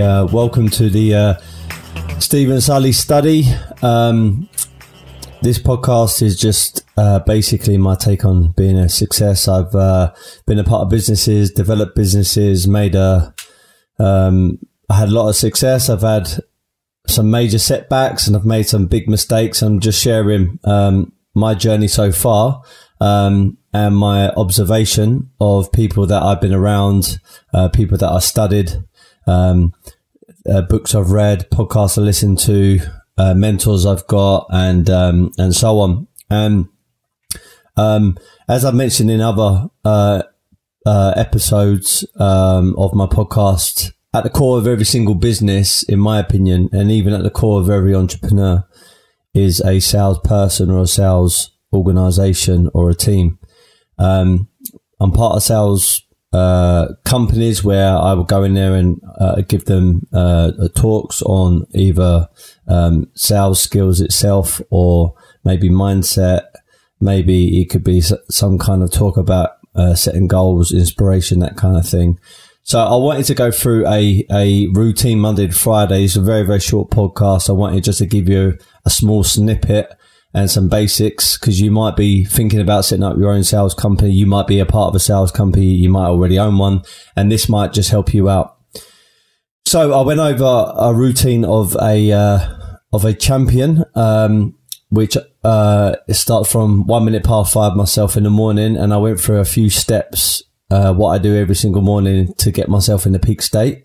Uh, welcome to the uh, Steven Sulley study. Um, this podcast is just uh, basically my take on being a success. I've uh, been a part of businesses, developed businesses, made a. Um, I had a lot of success. I've had some major setbacks, and I've made some big mistakes. I'm just sharing um, my journey so far. Um, and my observation of people that I've been around, uh, people that I studied, um, uh, books I've read, podcasts I listen to, uh, mentors I've got, and um, and so on. And um, as I've mentioned in other uh, uh, episodes um, of my podcast, at the core of every single business, in my opinion, and even at the core of every entrepreneur, is a salesperson or a sales organization or a team. Um, I'm part of sales uh, companies where I will go in there and uh, give them uh, talks on either um, sales skills itself or maybe mindset. Maybe it could be some kind of talk about uh, setting goals, inspiration, that kind of thing. So I wanted to go through a, a routine Monday to Friday. It's a very, very short podcast. I wanted just to give you a small snippet and some basics because you might be thinking about setting up your own sales company. You might be a part of a sales company. You might already own one and this might just help you out. So I went over a routine of a, uh, of a champion, um, which, uh, starts from one minute past five myself in the morning. And I went through a few steps, uh, what I do every single morning to get myself in the peak state.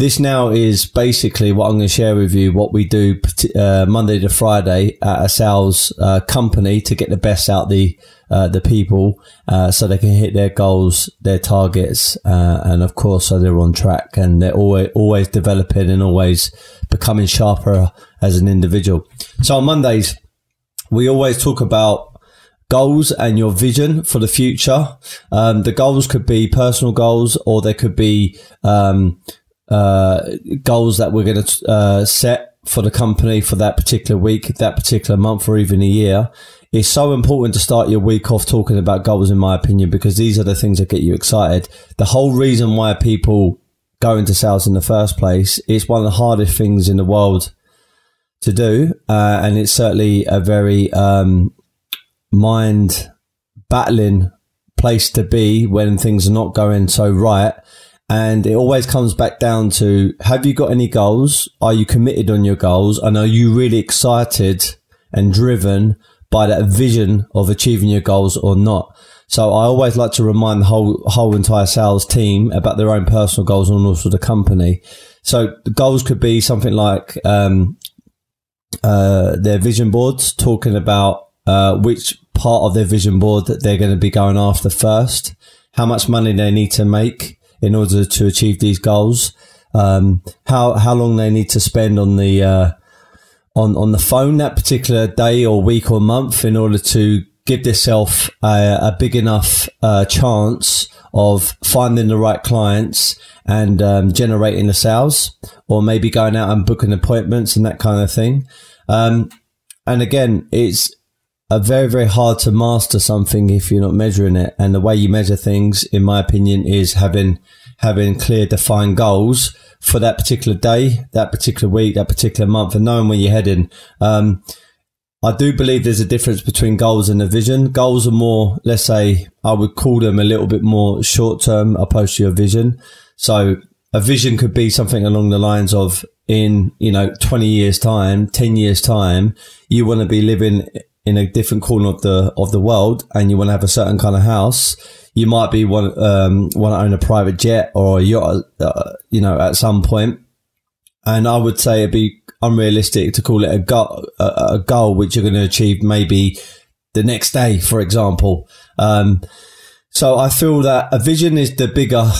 This now is basically what I'm going to share with you what we do uh, Monday to Friday at a sales uh, company to get the best out the uh, the people uh, so they can hit their goals, their targets, uh, and of course, so they're on track and they're always always developing and always becoming sharper as an individual. So on Mondays, we always talk about goals and your vision for the future. Um, the goals could be personal goals or they could be um, uh, goals that we're going to uh, set for the company for that particular week, that particular month, or even a year. It's so important to start your week off talking about goals, in my opinion, because these are the things that get you excited. The whole reason why people go into sales in the first place is one of the hardest things in the world to do, uh, and it's certainly a very um, mind battling place to be when things are not going so right and it always comes back down to have you got any goals? Are you committed on your goals? And are you really excited and driven by that vision of achieving your goals or not? So I always like to remind the whole, whole entire sales team about their own personal goals and also the company. So the goals could be something like, um, uh, their vision boards talking about, uh, which part of their vision board that they're going to be going after first, how much money they need to make, in order to achieve these goals. Um, how how long they need to spend on the uh, on on the phone that particular day or week or month in order to give themselves a, a, big enough uh, chance of finding the right clients and um, generating the sales, or maybe going out and booking appointments and that kind of thing. Um, and again, it's a very very hard to master something if you're not measuring it. And the way you measure things, in my opinion, is having having clear defined goals for that particular day, that particular week, that particular month, and knowing where you're heading. Um, I do believe there's a difference between goals and a vision. Goals are more, let's say, I would call them a little bit more short term opposed to your vision. So a vision could be something along the lines of in, you know, 20 years time, 10 years time, you want to be living in a different corner of the, of the world and you want to have a certain kind of house you might be one um, want to own a private jet or a yacht, uh, you know, at some point. And I would say it'd be unrealistic to call it a goal, a, goal which you're going to achieve maybe the next day, for example. Um, so I feel that a vision is the bigger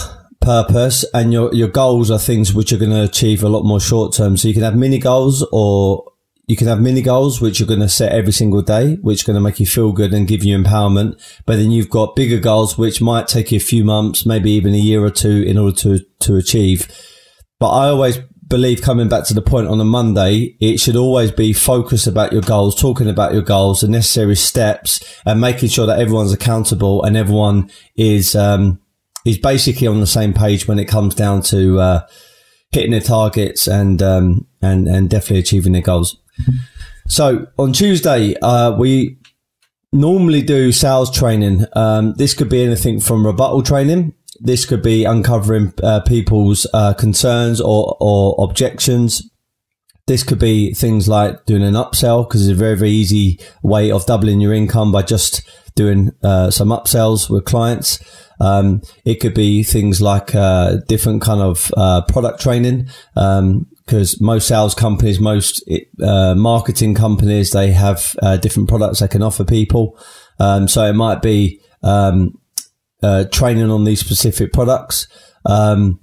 purpose and your, your goals are things which are going to achieve a lot more short term. So you can have mini goals or you can have mini goals, which you're going to set every single day, which are going to make you feel good and give you empowerment. But then you've got bigger goals, which might take you a few months, maybe even a year or two in order to, to achieve. But I always believe coming back to the point on a Monday, it should always be focused about your goals, talking about your goals, the necessary steps and making sure that everyone's accountable and everyone is, um, is basically on the same page when it comes down to, uh, hitting their targets and um, and and definitely achieving their goals. So on Tuesday, uh, we normally do sales training. Um, this could be anything from rebuttal training. This could be uncovering uh, people's uh, concerns or, or objections. This could be things like doing an upsell because it's a very, very easy way of doubling your income by just doing uh, some upsells with clients. Um, it could be things like uh, different kind of uh, product training. Um, because most sales companies, most uh, marketing companies, they have uh, different products they can offer people. Um, so it might be um, uh, training on these specific products. Um,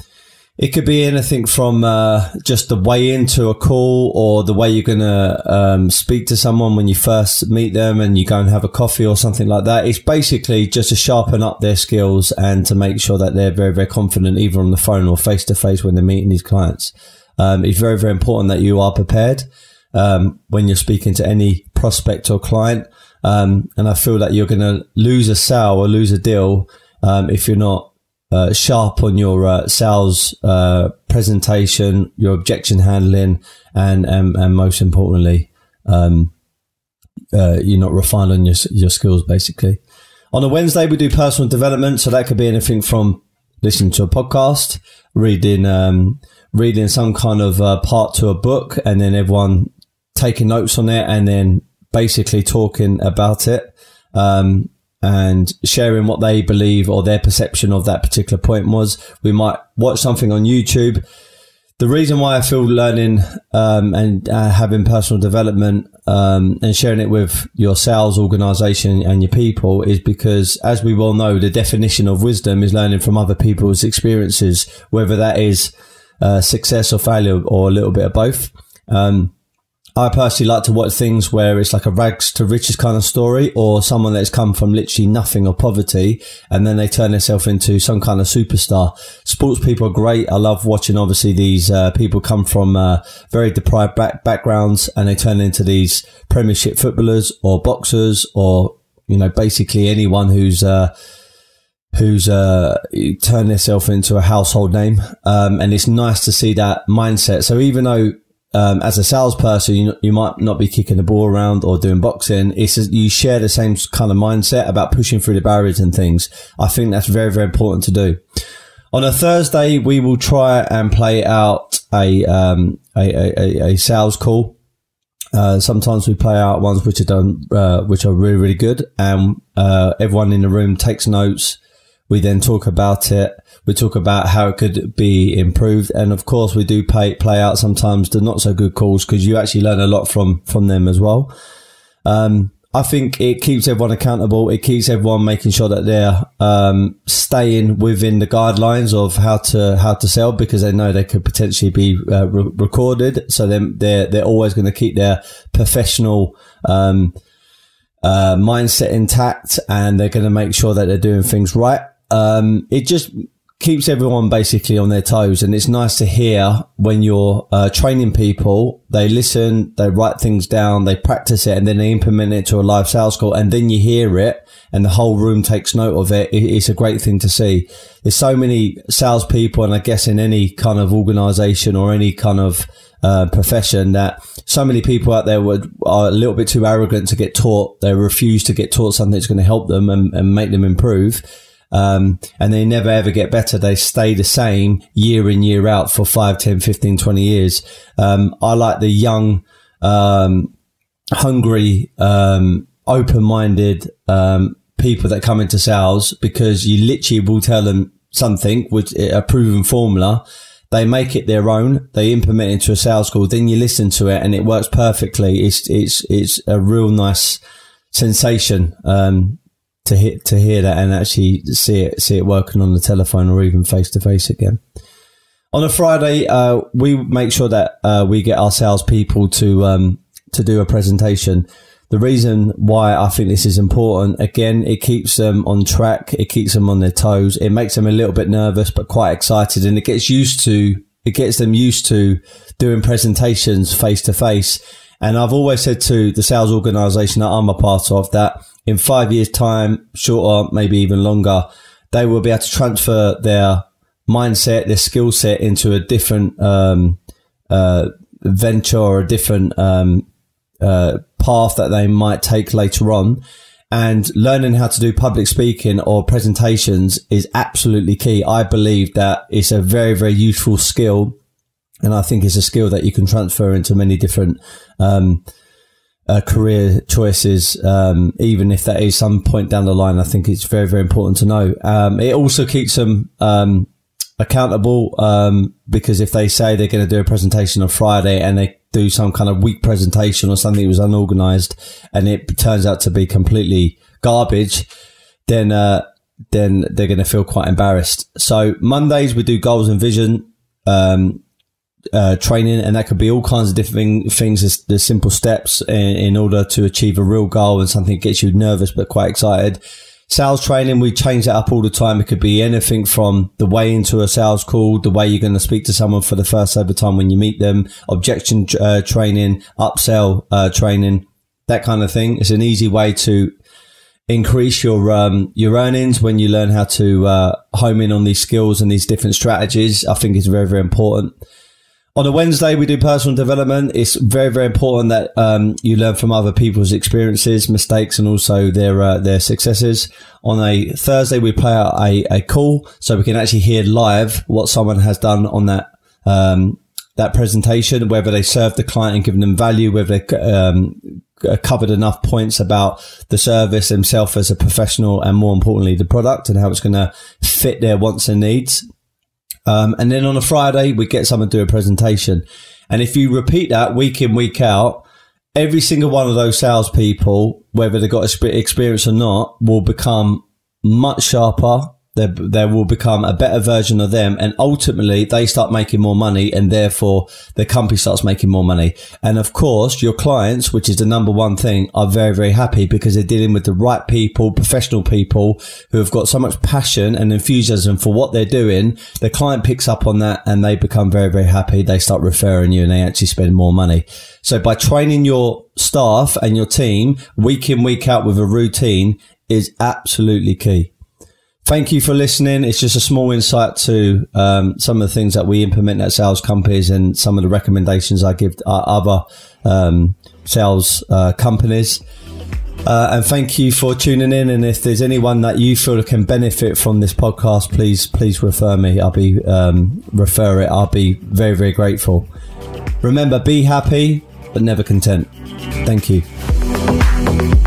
it could be anything from uh, just the way into a call or the way you're going to um, speak to someone when you first meet them and you go and have a coffee or something like that. It's basically just to sharpen up their skills and to make sure that they're very, very confident either on the phone or face to face when they're meeting these clients. Um, it's very, very important that you are prepared um, when you're speaking to any prospect or client. Um, and I feel that you're going to lose a sale or lose a deal um, if you're not uh, sharp on your uh, sales uh, presentation, your objection handling, and and, and most importantly, um, uh, you're not refined on your your skills. Basically, on a Wednesday we do personal development, so that could be anything from listening to a podcast, reading um, reading some kind of uh, part to a book and then everyone taking notes on it and then basically talking about it um, and sharing what they believe or their perception of that particular point was. We might watch something on YouTube. The reason why I feel learning um, and uh, having personal development um, and sharing it with your sales organization and your people is because, as we well know, the definition of wisdom is learning from other people's experiences, whether that is uh, success or failure or a little bit of both. Um, I personally like to watch things where it's like a rags to riches kind of story or someone that's come from literally nothing or poverty and then they turn themselves into some kind of superstar. Sports people are great. I love watching obviously these uh, people come from uh, very deprived back- backgrounds and they turn into these premiership footballers or boxers or, you know, basically anyone who's, uh, who's uh, turned herself into a household name. Um, and it's nice to see that mindset. So even though um, as a salesperson, you, you might not be kicking the ball around or doing boxing. It's you share the same kind of mindset about pushing through the barriers and things. I think that's very, very important to do. On a Thursday, we will try and play out a um, a, a, a, sales call. Uh, sometimes we play out ones which are done, uh, which are really, really good, and uh, everyone in the room takes notes we then talk about it. We talk about how it could be improved. And of course, we do play, play out sometimes the not so good calls because you actually learn a lot from, from them as well. Um, I think it keeps everyone accountable. It keeps everyone making sure that they're um, staying within the guidelines of how to how to sell because they know they could potentially be uh, re- recorded. So then they're they're always going to keep their professional um, uh, mindset intact, and they're going to make sure that they're doing things right um, it just keeps everyone basically on their toes. And it's nice to hear when you're uh, training people, they listen, they write things down, they practice it, and then they implement it to a live sales call. And then you hear it and the whole room takes note of it. It's a great thing to see. There's so many salespeople, and I guess in any kind of organization or any kind of uh, profession that so many people out there would, are a little bit too arrogant to get taught. They refuse to get taught something that's going to help them and, and make them improve um, and they never ever get better. They stay the same year in, year out for 5, 10, 15, 20 years. Um, I like the young, um, hungry, um, open minded, um, people that come into sales because you literally will tell them something, with a proven formula. They make it their own. They implement it into a sales call. Then you listen to it and it works perfectly. It's, it's, it's a real nice sensation. Um, to hear to hear that and actually see it see it working on the telephone or even face to face again. On a Friday, uh, we make sure that uh, we get our salespeople to um, to do a presentation. The reason why I think this is important, again, it keeps them on track. It keeps them on their toes. It makes them a little bit nervous, but quite excited, and it gets used to. It gets them used to doing presentations face to face. And I've always said to the sales organization that I'm a part of that in five years' time, shorter, maybe even longer, they will be able to transfer their mindset, their skill set into a different um, uh, venture or a different um, uh, path that they might take later on. And learning how to do public speaking or presentations is absolutely key. I believe that it's a very, very useful skill. And I think it's a skill that you can transfer into many different, um, uh, career choices, um, even if that is some point down the line. I think it's very, very important to know. Um, it also keeps them, um, accountable, um, because if they say they're going to do a presentation on Friday and they do some kind of weak presentation or something that was unorganized and it turns out to be completely garbage, then, uh, then they're going to feel quite embarrassed. So Mondays we do goals and vision. Um, uh, training, and that could be all kinds of different things. As the simple steps in, in, order to achieve a real goal and something that gets you nervous but quite excited. Sales training, we change that up all the time. It could be anything from the way into a sales call, the way you're going to speak to someone for the first ever time when you meet them, objection uh, training, upsell uh, training, that kind of thing. It's an easy way to increase your um, your earnings when you learn how to uh, home in on these skills and these different strategies. I think it's very very important. On a Wednesday, we do personal development. It's very, very important that um, you learn from other people's experiences, mistakes, and also their uh, their successes. On a Thursday, we play out a, a call so we can actually hear live what someone has done on that um, that presentation, whether they served the client and given them value, whether they um, covered enough points about the service themselves as a professional, and more importantly, the product and how it's going to fit their wants and needs. Um, and then on a Friday, we get someone to do a presentation. And if you repeat that week in, week out, every single one of those salespeople, whether they've got experience or not, will become much sharper, there, there will become a better version of them. And ultimately they start making more money and therefore the company starts making more money. And of course, your clients, which is the number one thing, are very, very happy because they're dealing with the right people, professional people who have got so much passion and enthusiasm for what they're doing. The client picks up on that and they become very, very happy. They start referring you and they actually spend more money. So by training your staff and your team week in, week out with a routine is absolutely key. Thank you for listening. It's just a small insight to um, some of the things that we implement at sales companies and some of the recommendations I give other um, sales uh, companies. Uh, and thank you for tuning in. And if there's anyone that you feel can benefit from this podcast, please please refer me. I'll be um, refer it. I'll be very very grateful. Remember, be happy but never content. Thank you.